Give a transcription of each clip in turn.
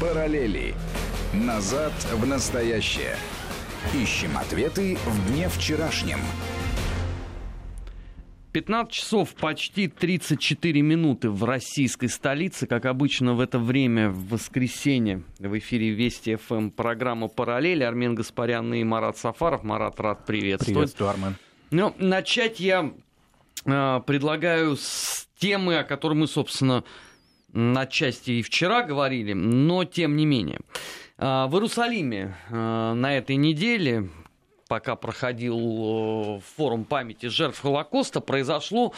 Параллели. Назад в настоящее. Ищем ответы в дне вчерашнем. 15 часов почти 34 минуты в российской столице. Как обычно в это время, в воскресенье, в эфире Вести ФМ программа «Параллели». Армен Гаспарян и Марат Сафаров. Марат, рад приветствовать. Приветствую, Армен. Ну, начать я э, предлагаю с темы, о которой мы, собственно, на части и вчера говорили, но тем не менее. Э, в Иерусалиме э, на этой неделе пока проходил э, форум памяти жертв Холокоста, произошло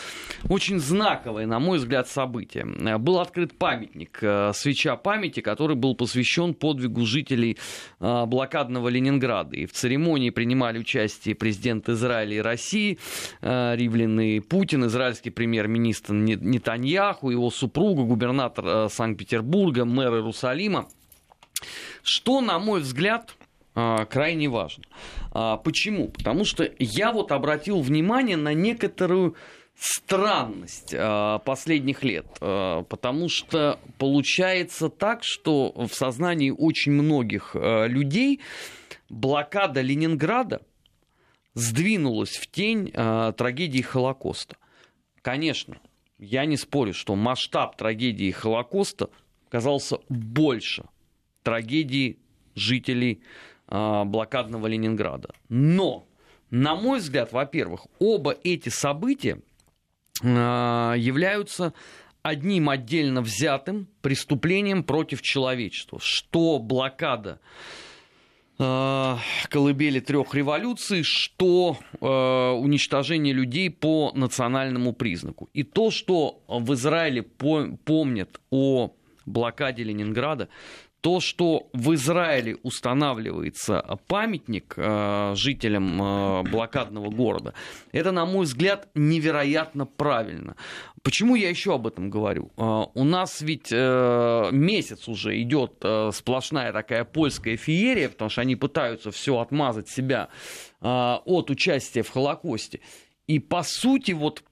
очень знаковое, на мой взгляд, событие. Э, был открыт памятник, э, свеча памяти, который был посвящен подвигу жителей блокадного Ленинграда. И в церемонии принимали участие президент Израиля и России, Ривлин и Путин, израильский премьер-министр Нетаньяху, его супруга, губернатор Санкт-Петербурга, мэр Иерусалима. Что, на мой взгляд, крайне важно. А, почему? Потому что я вот обратил внимание на некоторую странность а, последних лет, потому что получается так, что в сознании очень многих людей блокада Ленинграда сдвинулась в тень трагедии Холокоста. Конечно, я не спорю, что масштаб трагедии Холокоста казался больше трагедии жителей а, блокадного Ленинграда. Но, на мой взгляд, во-первых, оба эти события а, являются одним отдельно взятым преступлением против человечества, что блокада э, колыбели трех революций, что э, уничтожение людей по национальному признаку. И то, что в Израиле помнят о блокаде Ленинграда, то, что в Израиле устанавливается памятник э, жителям э, блокадного города, это, на мой взгляд, невероятно правильно. Почему я еще об этом говорю? Э, у нас ведь э, месяц уже идет э, сплошная такая польская феерия, потому что они пытаются все отмазать себя э, от участия в Холокосте. И по сути, вот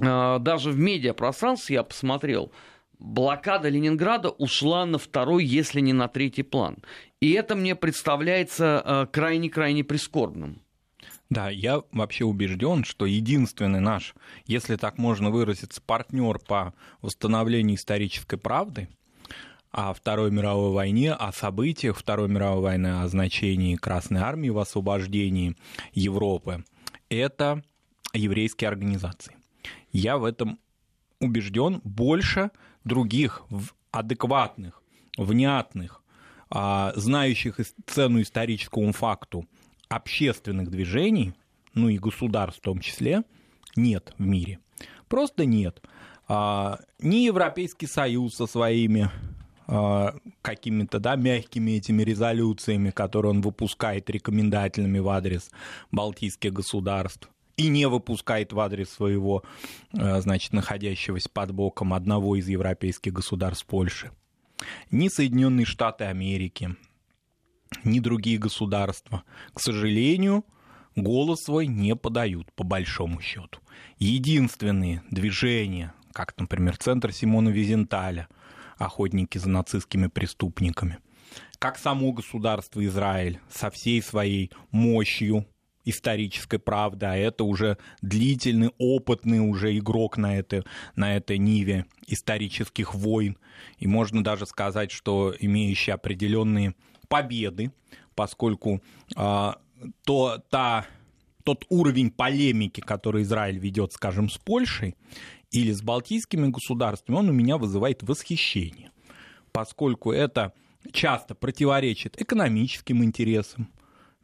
э, даже в медиапространстве я посмотрел, блокада Ленинграда ушла на второй, если не на третий план. И это мне представляется э, крайне-крайне прискорбным. Да, я вообще убежден, что единственный наш, если так можно выразиться, партнер по восстановлению исторической правды о Второй мировой войне, о событиях Второй мировой войны, о значении Красной Армии в освобождении Европы, это еврейские организации. Я в этом убежден больше других адекватных, внятных, а, знающих цену историческому факту общественных движений, ну и государств в том числе, нет в мире. Просто нет. А, ни Европейский Союз со своими а, какими-то да, мягкими этими резолюциями, которые он выпускает рекомендательными в адрес балтийских государств, и не выпускает в адрес своего, э, значит, находящегося под боком одного из европейских государств Польши. Ни Соединенные Штаты Америки, ни другие государства, к сожалению, голос свой не подают, по большому счету. Единственные движения, как, например, Центр Симона Визенталя, охотники за нацистскими преступниками, как само государство Израиль со всей своей мощью, исторической правды, а это уже длительный, опытный уже игрок на, это, на этой ниве исторических войн. И можно даже сказать, что имеющий определенные победы, поскольку э, то, та, тот уровень полемики, который Израиль ведет, скажем, с Польшей или с балтийскими государствами, он у меня вызывает восхищение, поскольку это часто противоречит экономическим интересам,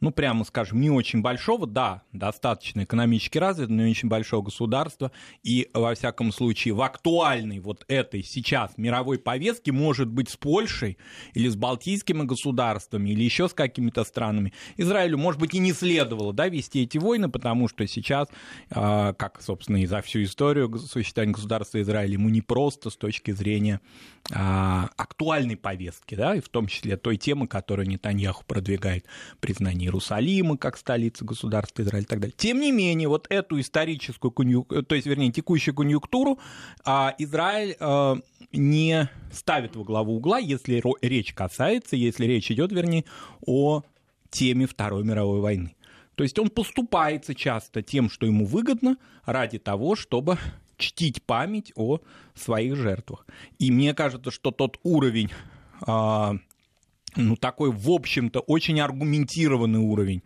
ну, прямо скажем, не очень большого, да, достаточно экономически развитого, но не очень большого государства, и, во всяком случае, в актуальной вот этой сейчас мировой повестке может быть с Польшей или с Балтийскими государствами или еще с какими-то странами. Израилю, может быть, и не следовало, да, вести эти войны, потому что сейчас, а, как, собственно, и за всю историю существования государства Израиля, ему не просто с точки зрения актуальности актуальной повестки, да, и в том числе той темы, которую Нетаньяху продвигает, признание Иерусалима как столицы государства Израиль и так далее. Тем не менее, вот эту историческую конъюнктуру, то есть, вернее, текущую конъюнктуру а, Израиль а, не ставит во главу угла, если речь касается, если речь идет, вернее, о теме Второй мировой войны. То есть он поступается часто тем, что ему выгодно, ради того, чтобы чтить память о своих жертвах. И мне кажется, что тот уровень, а, ну такой, в общем-то, очень аргументированный уровень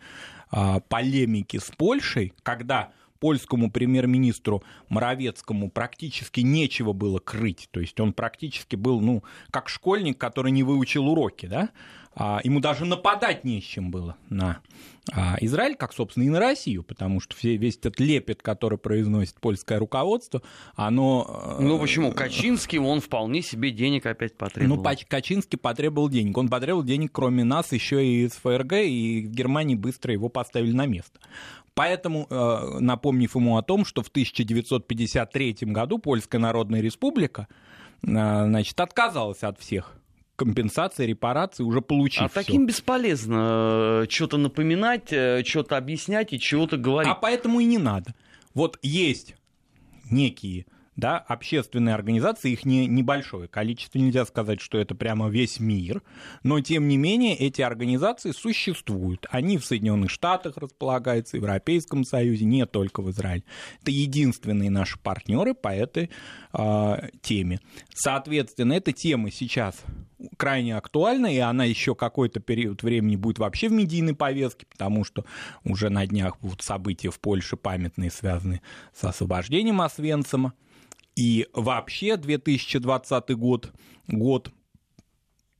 а, полемики с Польшей, когда польскому премьер-министру Моровецкому практически нечего было крыть. То есть он практически был, ну, как школьник, который не выучил уроки, да? А, ему даже нападать не с чем было на а, Израиль, как, собственно, и на Россию, потому что все, весь этот лепет, который произносит польское руководство, оно... Э, ну почему? Качинский, он вполне себе денег опять потребовал. Ну, Качинский потребовал денег. Он потребовал денег, кроме нас, еще и из ФРГ, и в Германии быстро его поставили на место. Поэтому, э, напомнив ему о том, что в 1953 году Польская Народная Республика э, значит, отказалась от всех компенсации, репарации, уже получив А всё. таким бесполезно э, что-то напоминать, э, что-то объяснять и чего-то говорить. А поэтому и не надо. Вот есть некие да, общественные организации, их не, небольшое количество, нельзя сказать, что это прямо весь мир, но тем не менее эти организации существуют. Они в Соединенных Штатах располагаются, в Европейском Союзе, не только в Израиле. Это единственные наши партнеры по этой э, теме. Соответственно, эта тема сейчас крайне актуальна, и она еще какой-то период времени будет вообще в медийной повестке, потому что уже на днях будут события в Польше памятные, связанные с освобождением Освенцима. И вообще 2020 год, год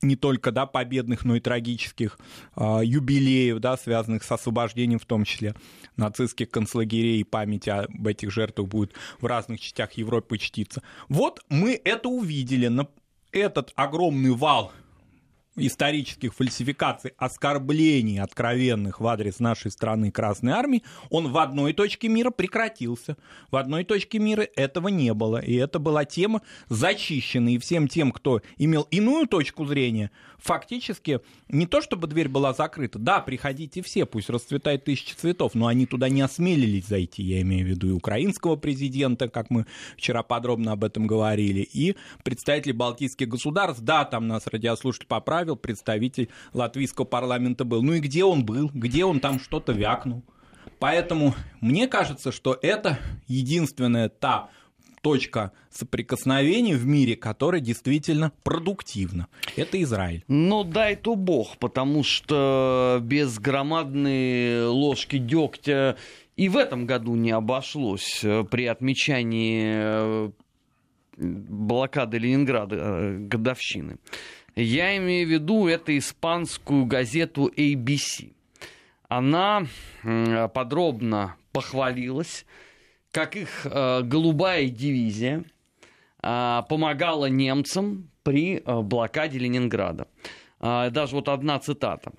не только да, победных, но и трагических э, юбилеев, да, связанных с освобождением, в том числе нацистских концлагерей, и память об этих жертвах будет в разных частях Европы чтиться. Вот мы это увидели. Этот огромный вал исторических фальсификаций, оскорблений откровенных в адрес нашей страны Красной Армии, он в одной точке мира прекратился. В одной точке мира этого не было. И это была тема зачищена. И всем тем, кто имел иную точку зрения, фактически не то чтобы дверь была закрыта. Да, приходите все, пусть расцветает тысячи цветов, но они туда не осмелились зайти. Я имею в виду и украинского президента, как мы вчера подробно об этом говорили, и представители балтийских государств. Да, там нас радиослушатель поправил, представитель латвийского парламента был. Ну и где он был? Где он там что-то вякнул? Поэтому мне кажется, что это единственная та точка соприкосновения в мире, которая действительно продуктивна. Это Израиль. Ну, дай-то бог, потому что без громадной ложки дегтя и в этом году не обошлось э, при отмечании э, блокады Ленинграда э, годовщины. Я имею в виду это испанскую газету ABC. Она подробно похвалилась как их э, голубая дивизия э, помогала немцам при э, блокаде Ленинграда. Даже вот одна цитата.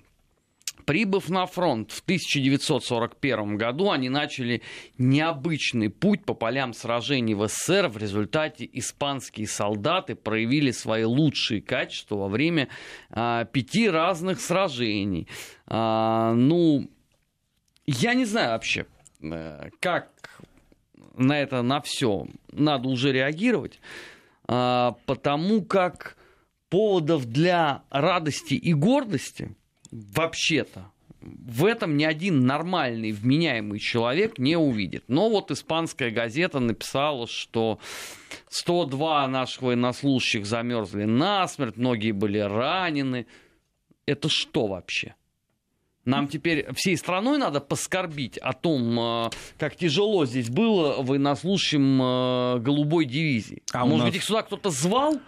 Прибыв на фронт в 1941 году, они начали необычный путь по полям сражений в СССР. В результате испанские солдаты проявили свои лучшие качества во время а, пяти разных сражений. А, ну, я не знаю вообще, э, как на это, на все надо уже реагировать, а, потому как поводов для радости и гордости вообще-то в этом ни один нормальный, вменяемый человек не увидит. Но вот испанская газета написала, что 102 наших военнослужащих замерзли насмерть, многие были ранены. Это что вообще? Нам теперь всей страной надо поскорбить о том, э, как тяжело здесь было военнослужащим э, голубой дивизии. А Может нас... быть, их сюда кто-то звал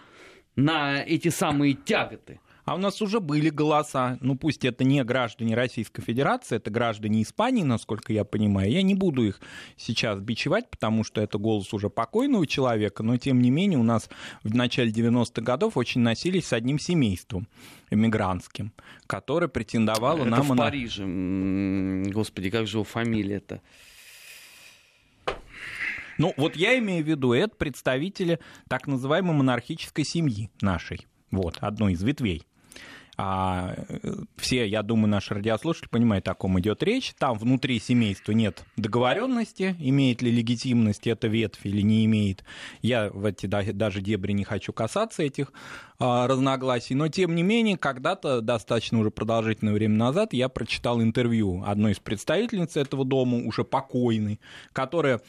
на эти самые тяготы? А у нас уже были голоса, ну пусть это не граждане Российской Федерации, это граждане Испании, насколько я понимаю. Я не буду их сейчас бичевать, потому что это голос уже покойного человека, но тем не менее у нас в начале 90-х годов очень носились с одним семейством эмигрантским, которое претендовало это нам... в на... Париже. Господи, как же его фамилия-то? Ну, вот я имею в виду, это представители так называемой монархической семьи нашей Вот, одной из ветвей. А все, я думаю, наши радиослушатели понимают, о ком идет речь. Там внутри семейства нет договоренности, имеет ли легитимность эта ветвь или не имеет. Я в эти даже дебри не хочу касаться этих а, разногласий. Но, тем не менее, когда-то, достаточно уже продолжительное время назад, я прочитал интервью одной из представительниц этого дома, уже покойной, которая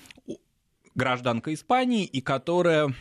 гражданка Испании и которая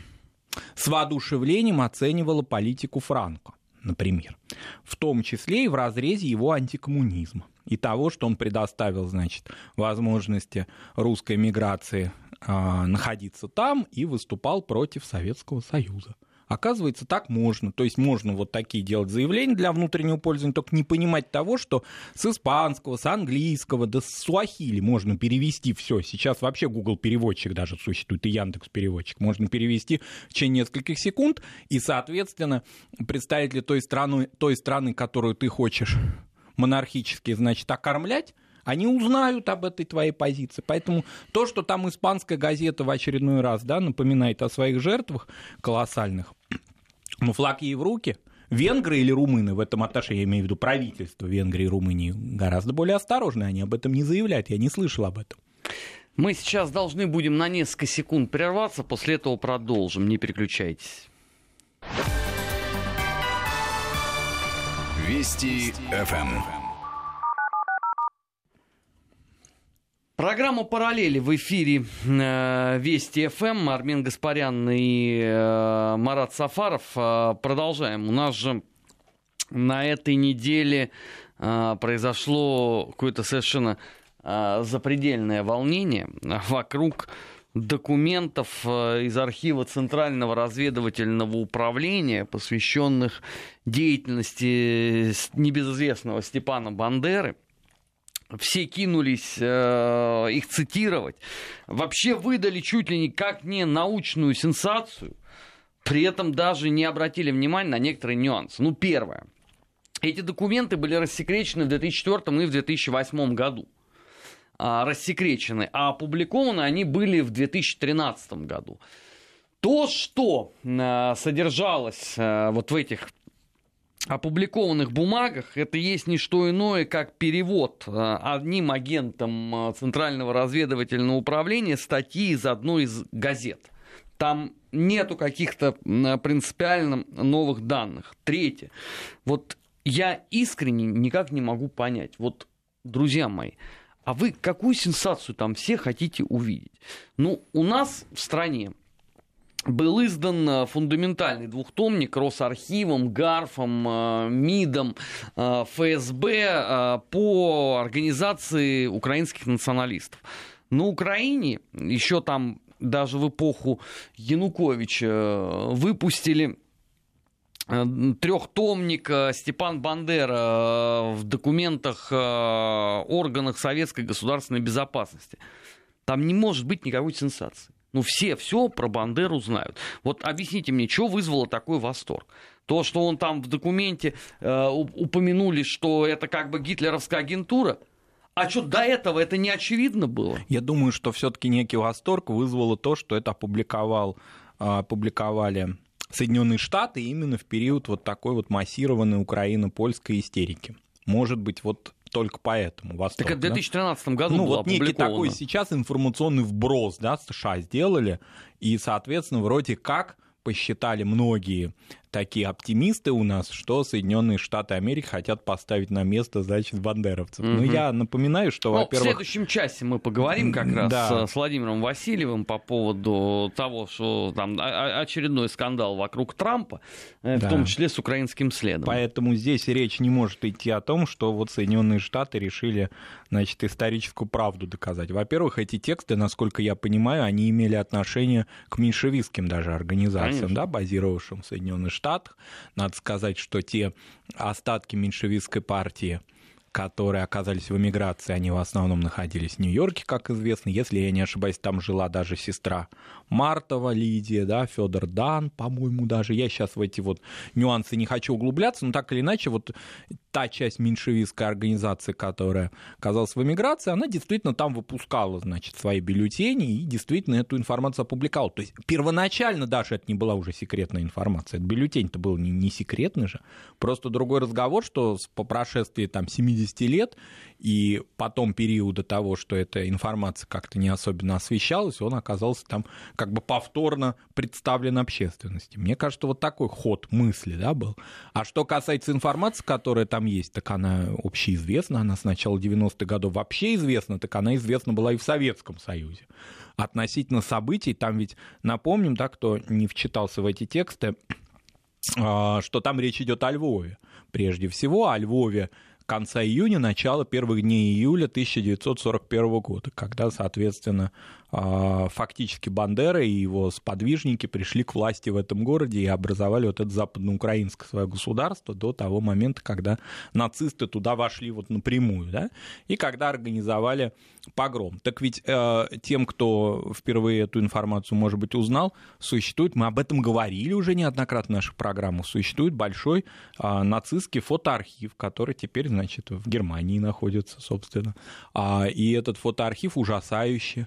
с воодушевлением оценивала политику Франко например, в том числе и в разрезе его антикоммунизма и того, что он предоставил, значит, возможности русской миграции э, находиться там и выступал против Советского Союза. Оказывается, так можно. То есть можно вот такие делать заявления для внутреннего пользования, только не понимать того, что с испанского, с английского, да с суахили можно перевести все. Сейчас вообще Google переводчик даже существует, и Яндекс переводчик. Можно перевести в течение нескольких секунд, и, соответственно, представители той страны, той страны, которую ты хочешь монархически, значит, окормлять, они узнают об этой твоей позиции. Поэтому то, что там испанская газета в очередной раз да, напоминает о своих жертвах колоссальных, ну, флаг ей в руки. Венгры или румыны в этом отношении, я имею в виду правительство Венгрии и Румынии, гораздо более осторожны, они об этом не заявляют, я не слышал об этом. Мы сейчас должны будем на несколько секунд прерваться, после этого продолжим, не переключайтесь. Вести ФМ. Программа «Параллели» в эфире э, Вести ФМ. Армен Гаспарян и э, Марат Сафаров. Э, продолжаем. У нас же на этой неделе произошло какое-то совершенно э, запредельное волнение вокруг документов из архива Центрального разведывательного управления, посвященных деятельности небезызвестного Степана Бандеры – все кинулись э, их цитировать, вообще выдали чуть ли не как не научную сенсацию, при этом даже не обратили внимания на некоторые нюансы. Ну, первое. Эти документы были рассекречены в 2004 и в 2008 году. А, рассекречены, а опубликованы они были в 2013 году. То, что э, содержалось э, вот в этих опубликованных бумагах это есть не что иное, как перевод э, одним агентом э, Центрального разведывательного управления статьи из одной из газет. Там нету каких-то принципиально новых данных. Третье. Вот я искренне никак не могу понять. Вот, друзья мои, а вы какую сенсацию там все хотите увидеть? Ну, у нас в стране был издан э, фундаментальный двухтомник Росархивом, ГАРФом, э, МИДом, э, ФСБ по организации украинских националистов. На Украине еще там даже в эпоху Януковича выпустили трехтомник Степан Бандера в документах органах советской государственной безопасности. Там не может быть никакой сенсации. Ну, все все про Бандеру знают. Вот объясните мне, что вызвало такой восторг? То, что он там в документе э, упомянули, что это как бы гитлеровская агентура, а что до этого это не очевидно было? Я думаю, что все-таки некий восторг вызвало то, что это опубликовал, а, опубликовали Соединенные Штаты именно в период вот такой вот массированной Украино-польской истерики. Может быть, вот только поэтому восторг. Так в 2013 да? году Ну, было вот некий такой сейчас информационный вброс, да, США сделали, и, соответственно, вроде как посчитали многие такие оптимисты у нас, что Соединенные Штаты Америки хотят поставить на место, значит, бандеровцев. Mm-hmm. Ну, я напоминаю, что, ну, во-первых... В следующем часе мы поговорим как раз да. с Владимиром Васильевым по поводу того, что там очередной скандал вокруг Трампа, э, да. в том числе с украинским следом. Поэтому здесь речь не может идти о том, что вот Соединенные Штаты решили, значит, историческую правду доказать. Во-первых, эти тексты, насколько я понимаю, они имели отношение к меньшевистским даже организациям, Конечно. да, базировавшим в Соединенных Штатах Штатах. Надо сказать, что те остатки меньшевистской партии, которые оказались в эмиграции, они в основном находились в Нью-Йорке, как известно. Если я не ошибаюсь, там жила даже сестра Мартова Лидия, да, Федор Дан, по-моему, даже. Я сейчас в эти вот нюансы не хочу углубляться, но так или иначе, вот та часть меньшевистской организации, которая оказалась в эмиграции, она действительно там выпускала, значит, свои бюллетени и действительно эту информацию опубликовала. То есть первоначально даже это не была уже секретная информация. Этот бюллетень-то был не, не секретный же. Просто другой разговор, что по прошествии там 70 лет и потом периода того, что эта информация как-то не особенно освещалась, он оказался там как бы повторно представлен общественности. Мне кажется, вот такой ход мысли да, был. А что касается информации, которая там есть, так она общеизвестна, она с начала 90-х годов вообще известна, так она известна была и в Советском Союзе. Относительно событий, там ведь, напомним, да, кто не вчитался в эти тексты, а, что там речь идет о Львове. Прежде всего, о Львове конца июня, начала первых дней июля 1941 года, когда, соответственно, а, фактически Бандера и его сподвижники пришли к власти в этом городе и образовали вот это западноукраинское свое государство до того момента, когда нацисты туда вошли вот напрямую, да, и когда организовали погром. Так ведь э, тем, кто впервые эту информацию, может быть, узнал, существует, мы об этом говорили уже неоднократно в наших программах, существует большой э, нацистский фотоархив, который теперь, значит, в Германии находится, собственно, а, и этот фотоархив ужасающий,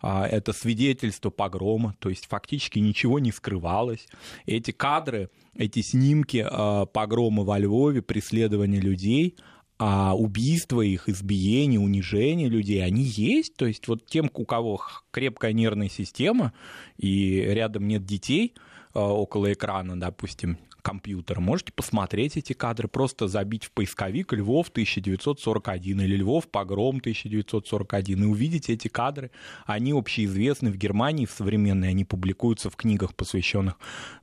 а, это свидетельство погрома, то есть фактически ничего не скрывалось. Эти кадры, эти снимки а, погрома во Львове, преследования людей, а убийства их, избиения, унижения людей, они есть. То есть вот тем, у кого крепкая нервная система и рядом нет детей а, около экрана, допустим, компьютера, можете посмотреть эти кадры, просто забить в поисковик Львов 1941 или Львов погром 1941 и увидеть эти кадры. Они общеизвестны в Германии, в современной, они публикуются в книгах, посвященных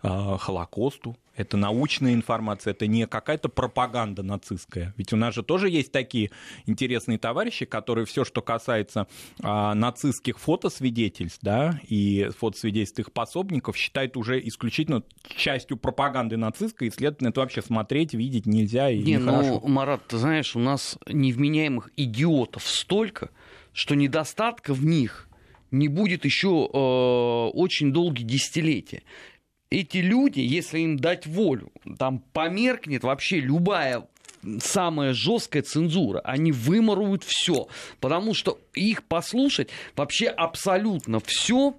э, Холокосту, это научная информация, это не какая-то пропаганда нацистская. Ведь у нас же тоже есть такие интересные товарищи, которые все, что касается а, нацистских фотосвидетельств, да, и фотосвидетельств их пособников, считают уже исключительно частью пропаганды нацистской, и, следовательно, это вообще смотреть, видеть нельзя и не, ну, Марат, ты знаешь, у нас невменяемых идиотов столько, что недостатка в них не будет еще э, очень долгие десятилетия эти люди, если им дать волю, там померкнет вообще любая самая жесткая цензура. Они выморуют все, потому что их послушать вообще абсолютно все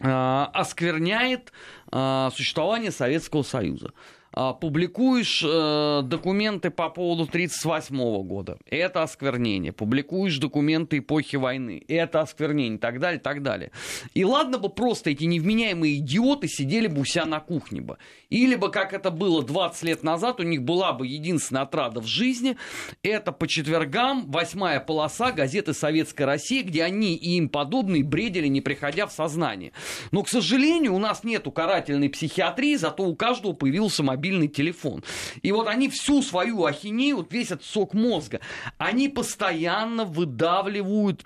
э, оскверняет э, существование Советского Союза. А, публикуешь э, документы по поводу 1938 года, это осквернение. Публикуешь документы эпохи войны, это осквернение, так далее, так далее. И ладно бы просто эти невменяемые идиоты сидели бы у себя на кухне бы. Или бы, как это было 20 лет назад, у них была бы единственная отрада в жизни, это по четвергам восьмая полоса газеты «Советская Россия», где они и им подобные бредили, не приходя в сознание. Но, к сожалению, у нас нет карательной психиатрии, зато у каждого появился мобильный мобильный телефон. И вот они всю свою ахинею, вот весь этот сок мозга, они постоянно выдавливают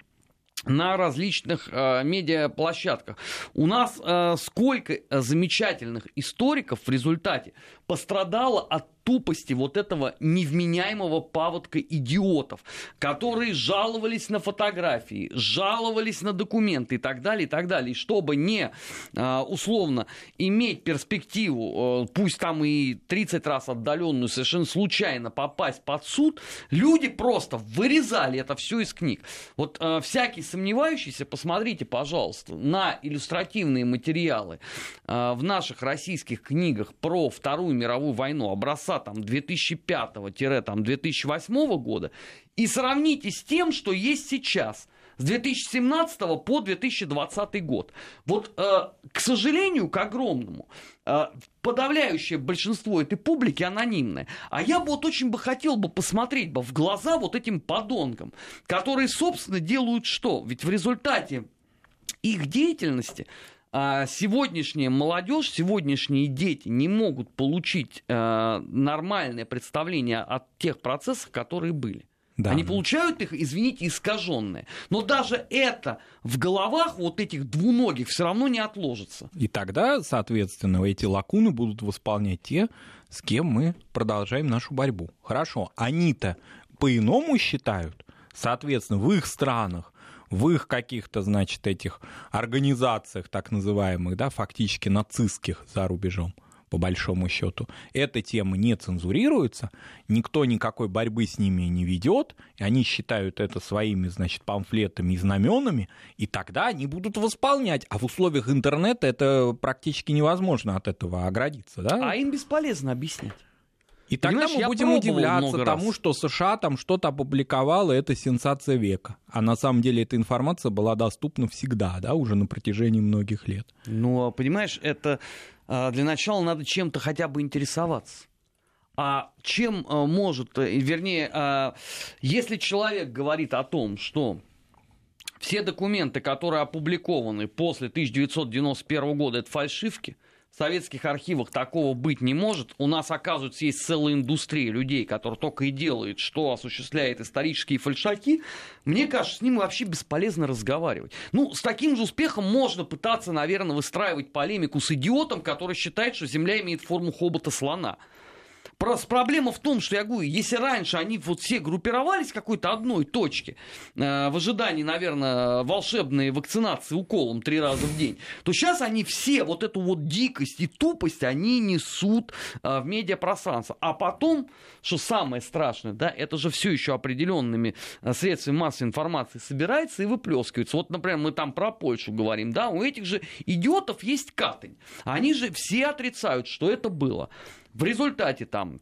на различных э, медиаплощадках. У нас э, сколько замечательных историков в результате пострадало от тупости вот этого невменяемого паводка идиотов, которые жаловались на фотографии, жаловались на документы и так далее, и так далее. И чтобы не а, условно иметь перспективу, э, пусть там и 30 раз отдаленную, совершенно случайно попасть под суд, люди просто вырезали это все из книг. Вот э, всякий сомневающийся, посмотрите, пожалуйста, на иллюстративные материалы э, в наших российских книгах про Вторую мировую войну образца там 2005-2008 года и сравните с тем, что есть сейчас с 2017 по 2020 год. Вот, э, к сожалению, к огромному, э, подавляющее большинство этой публики анонимное. А я бы вот очень бы хотел бы посмотреть бы в глаза вот этим подонкам, которые, собственно, делают что? Ведь в результате их деятельности сегодняшняя молодежь, сегодняшние дети не могут получить э, нормальное представление о тех процессах, которые были. Да. Они получают их, извините, искаженные. Но даже это в головах вот этих двуногих все равно не отложится. И тогда, соответственно, эти лакуны будут восполнять те, с кем мы продолжаем нашу борьбу. Хорошо, они-то по-иному считают, соответственно, в их странах в их каких-то, значит, этих организациях так называемых, да, фактически нацистских за рубежом, по большому счету. Эта тема не цензурируется, никто никакой борьбы с ними не ведет, и они считают это своими, значит, памфлетами и знаменами, и тогда они будут восполнять. А в условиях интернета это практически невозможно от этого оградиться, да? А им бесполезно объяснять. И тогда мы будем удивляться тому, что США там что-то опубликовало, это сенсация века. А на самом деле эта информация была доступна всегда, да, уже на протяжении многих лет. Ну, а понимаешь, это а, для начала надо чем-то хотя бы интересоваться. А чем а, может, э, вернее, если человек говорит о том, что все документы, которые опубликованы после 1991 года, это фальшивки, советских архивах такого быть не может. У нас, оказывается, есть целая индустрия людей, которые только и делают, что осуществляет исторические фальшаки. Мне кажется, с ним вообще бесполезно разговаривать. Ну, с таким же успехом можно пытаться, наверное, выстраивать полемику с идиотом, который считает, что Земля имеет форму хобота слона. Проблема в том, что я говорю, если раньше они вот все группировались в какой-то одной точке, э, в ожидании, наверное, волшебной вакцинации уколом три раза в день, то сейчас они все вот эту вот дикость и тупость, они несут э, в медиапространство. А потом, что самое страшное, да, это же все еще определенными э, средствами массовой информации собирается и выплескивается. Вот, например, мы там про Польшу говорим, да, у этих же идиотов есть Катынь. Они же все отрицают, что это было. В результате там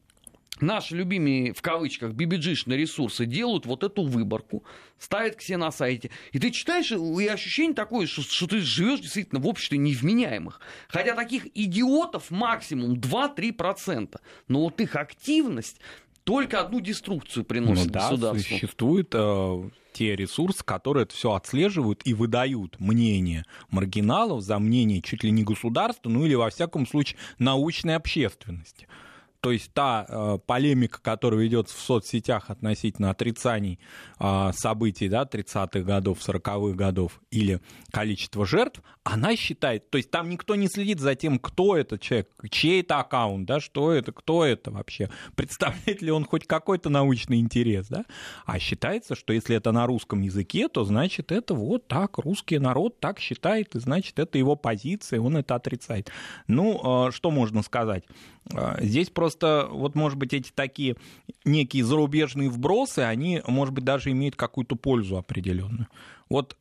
наши любимые, в кавычках, бибиджишные ресурсы делают вот эту выборку, ставят к себе на сайте. И ты читаешь, и ощущение такое, что, что ты живешь действительно в обществе невменяемых. Хотя таких идиотов максимум 2-3%. Но вот их активность только одну деструкцию приносит ну, да, государству. Существует э, те ресурсы, которые это все отслеживают и выдают мнение маргиналов за мнение чуть ли не государства, ну или во всяком случае научной общественности. То есть та э, полемика, которая ведется в соцсетях относительно отрицаний э, событий да, 30-х годов, 40-х годов или количество жертв, она считает, то есть там никто не следит за тем, кто это человек, чей это аккаунт, да, что это, кто это вообще, представляет ли он хоть какой-то научный интерес, да, а считается, что если это на русском языке, то значит это вот так, русский народ так считает, и значит это его позиция, он это отрицает. Ну, э, что можно сказать? Э, здесь просто, вот, может быть, эти такие некие зарубежные вбросы, они, может быть, даже имеют какую-то пользу определенную. Вот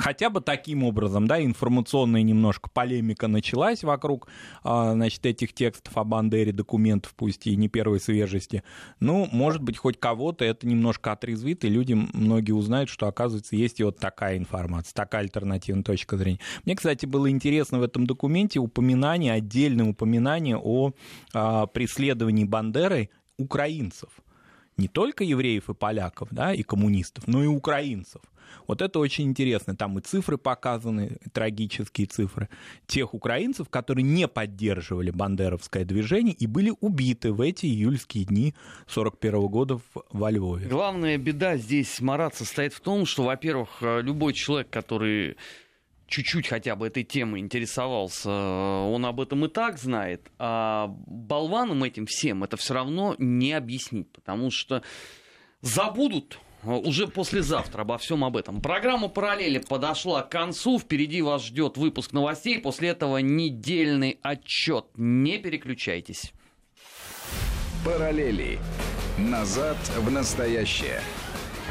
хотя бы таким образом, да, информационная немножко полемика началась вокруг, а, значит, этих текстов о Бандере, документов, пусть и не первой свежести. Ну, может быть, хоть кого-то это немножко отрезвит, и люди многие узнают, что, оказывается, есть и вот такая информация, такая альтернативная точка зрения. Мне, кстати, было интересно в этом документе упоминание, отдельное упоминание о а, преследовании Бандерой украинцев не только евреев и поляков, да, и коммунистов, но и украинцев. Вот это очень интересно. Там и цифры показаны, трагические цифры тех украинцев, которые не поддерживали бандеровское движение и были убиты в эти июльские дни 41 года во Львове. Главная беда здесь, Марат, состоит в том, что, во-первых, э, любой человек, который чуть-чуть хотя бы этой темой интересовался, он об этом и так знает, а болванам этим всем это все равно не объяснить, потому что забудут уже послезавтра обо всем об этом. Программа «Параллели» подошла к концу. Впереди вас ждет выпуск новостей. После этого недельный отчет. Не переключайтесь. «Параллели». Назад в настоящее.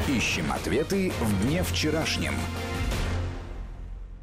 Ищем ответы в дне вчерашнем.